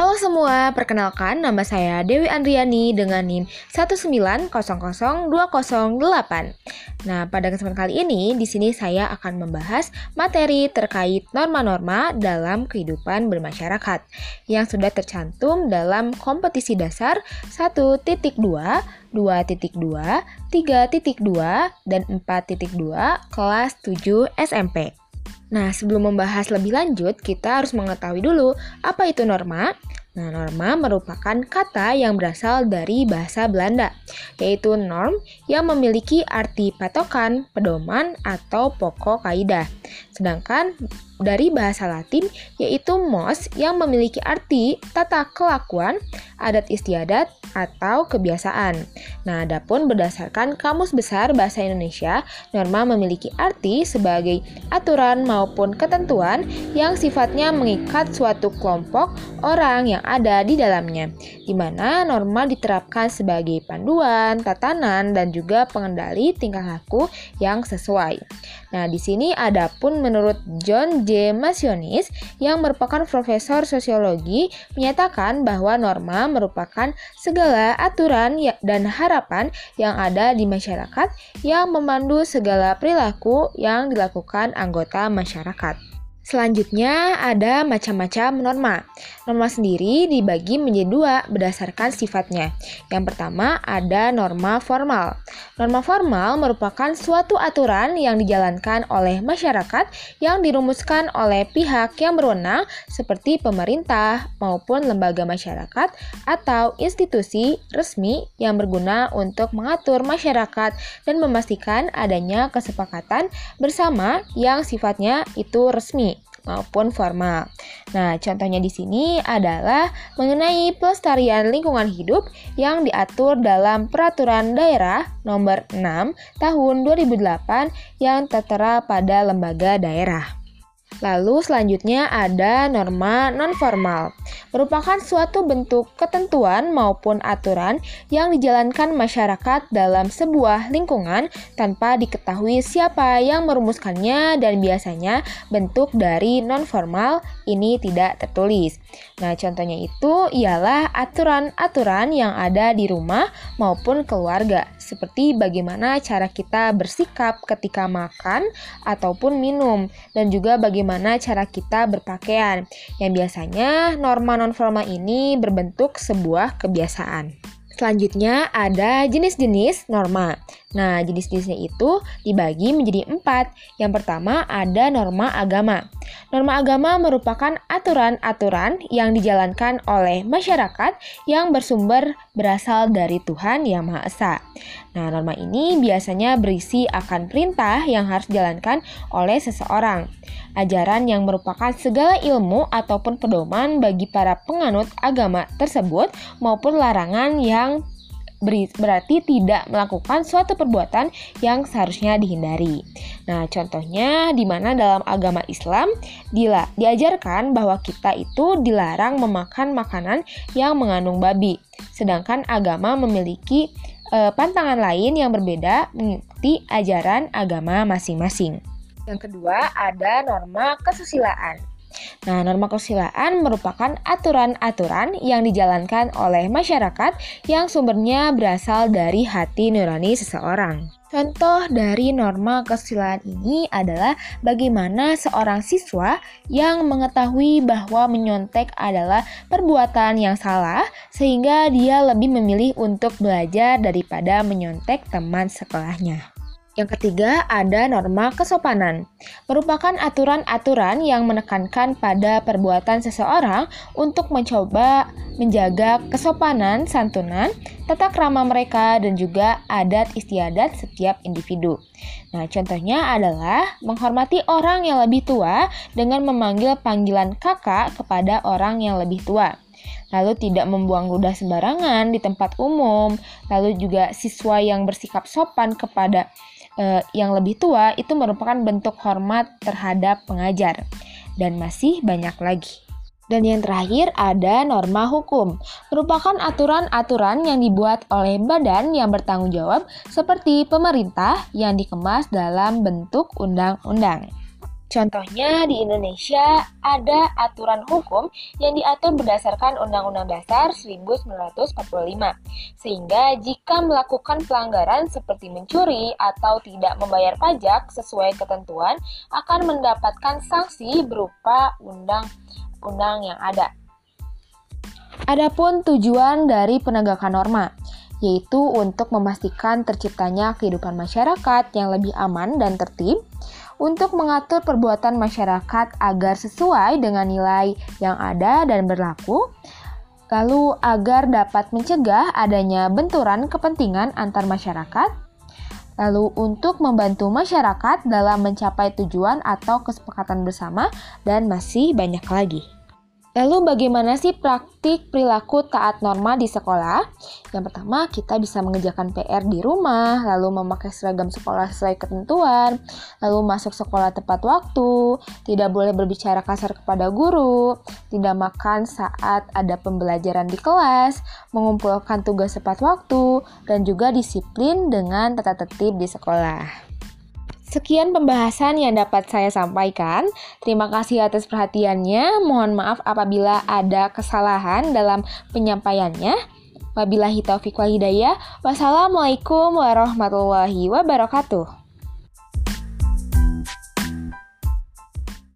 Halo semua, perkenalkan nama saya Dewi Andriani dengan NIM 1900208. Nah, pada kesempatan kali ini di sini saya akan membahas materi terkait norma-norma dalam kehidupan bermasyarakat yang sudah tercantum dalam kompetisi dasar 1.2, 2.2, 3.2, dan 4.2 kelas 7 SMP. Nah, sebelum membahas lebih lanjut, kita harus mengetahui dulu apa itu norma. Nah, norma merupakan kata yang berasal dari bahasa Belanda, yaitu norm yang memiliki arti patokan, pedoman, atau pokok kaidah. Sedangkan dari bahasa Latin yaitu mos yang memiliki arti tata kelakuan, adat istiadat, atau kebiasaan. Nah, adapun berdasarkan Kamus Besar Bahasa Indonesia, norma memiliki arti sebagai aturan maupun ketentuan yang sifatnya mengikat suatu kelompok orang yang ada di dalamnya, di mana norma diterapkan sebagai panduan, tatanan, dan juga pengendali tingkah laku yang sesuai. Nah, di sini ada pun menurut John J. Masionis yang merupakan profesor sosiologi menyatakan bahwa norma merupakan segala aturan ya, dan harapan yang ada di masyarakat yang memandu segala perilaku yang dilakukan anggota masyarakat. Selanjutnya ada macam-macam norma. Norma sendiri dibagi menjadi dua berdasarkan sifatnya. Yang pertama ada norma formal. Norma formal merupakan suatu aturan yang dijalankan oleh masyarakat yang dirumuskan oleh pihak yang berwenang seperti pemerintah maupun lembaga masyarakat atau institusi resmi yang berguna untuk mengatur masyarakat dan memastikan adanya kesepakatan bersama yang sifatnya itu resmi maupun formal. Nah, contohnya di sini adalah mengenai pelestarian lingkungan hidup yang diatur dalam Peraturan Daerah Nomor 6 Tahun 2008 yang tertera pada lembaga daerah. Lalu selanjutnya ada norma non-formal, merupakan suatu bentuk ketentuan maupun aturan yang dijalankan masyarakat dalam sebuah lingkungan tanpa diketahui siapa yang merumuskannya dan biasanya bentuk dari non-formal ini tidak tertulis. Nah, contohnya itu ialah aturan-aturan yang ada di rumah maupun keluarga, seperti bagaimana cara kita bersikap ketika makan ataupun minum dan juga bagaimana cara kita berpakaian, yang biasanya norma non-formal ini berbentuk sebuah kebiasaan. Selanjutnya ada jenis-jenis norma. Nah, jenis-jenisnya itu dibagi menjadi empat. Yang pertama ada norma agama. Norma agama merupakan aturan-aturan yang dijalankan oleh masyarakat yang bersumber berasal dari Tuhan Yang Maha Esa. Nah, norma ini biasanya berisi akan perintah yang harus dijalankan oleh seseorang. Ajaran yang merupakan segala ilmu ataupun pedoman bagi para penganut agama tersebut maupun larangan yang berarti tidak melakukan suatu perbuatan yang seharusnya dihindari. Nah, contohnya di mana dalam agama Islam dila, diajarkan bahwa kita itu dilarang memakan makanan yang mengandung babi. Sedangkan agama memiliki e, pantangan lain yang berbeda mengikuti ajaran agama masing-masing. Yang kedua ada norma kesusilaan. Nah, norma kesusilaan merupakan aturan-aturan yang dijalankan oleh masyarakat yang sumbernya berasal dari hati nurani seseorang. Contoh dari norma kesusilaan ini adalah bagaimana seorang siswa yang mengetahui bahwa menyontek adalah perbuatan yang salah sehingga dia lebih memilih untuk belajar daripada menyontek teman sekolahnya. Yang ketiga, ada norma kesopanan. Merupakan aturan-aturan yang menekankan pada perbuatan seseorang untuk mencoba menjaga kesopanan, santunan, tata krama mereka, dan juga adat istiadat setiap individu. Nah, contohnya adalah menghormati orang yang lebih tua dengan memanggil panggilan kakak kepada orang yang lebih tua lalu tidak membuang ludah sembarangan di tempat umum, lalu juga siswa yang bersikap sopan kepada eh, yang lebih tua itu merupakan bentuk hormat terhadap pengajar dan masih banyak lagi. Dan yang terakhir ada norma hukum, merupakan aturan-aturan yang dibuat oleh badan yang bertanggung jawab seperti pemerintah yang dikemas dalam bentuk undang-undang. Contohnya di Indonesia ada aturan hukum yang diatur berdasarkan Undang-Undang Dasar 1945. Sehingga jika melakukan pelanggaran seperti mencuri atau tidak membayar pajak sesuai ketentuan akan mendapatkan sanksi berupa undang-undang yang ada. Adapun tujuan dari penegakan norma yaitu untuk memastikan terciptanya kehidupan masyarakat yang lebih aman dan tertib, untuk mengatur perbuatan masyarakat agar sesuai dengan nilai yang ada dan berlaku, lalu agar dapat mencegah adanya benturan kepentingan antar masyarakat, lalu untuk membantu masyarakat dalam mencapai tujuan atau kesepakatan bersama, dan masih banyak lagi. Lalu bagaimana sih praktik perilaku taat norma di sekolah? Yang pertama, kita bisa mengerjakan PR di rumah, lalu memakai seragam sekolah sesuai ketentuan, lalu masuk sekolah tepat waktu, tidak boleh berbicara kasar kepada guru, tidak makan saat ada pembelajaran di kelas, mengumpulkan tugas tepat waktu, dan juga disiplin dengan tata tertib di sekolah. Sekian pembahasan yang dapat saya sampaikan. Terima kasih atas perhatiannya. Mohon maaf apabila ada kesalahan dalam penyampaiannya. Wabillahi taufiq wal hidayah. Wassalamualaikum warahmatullahi wabarakatuh.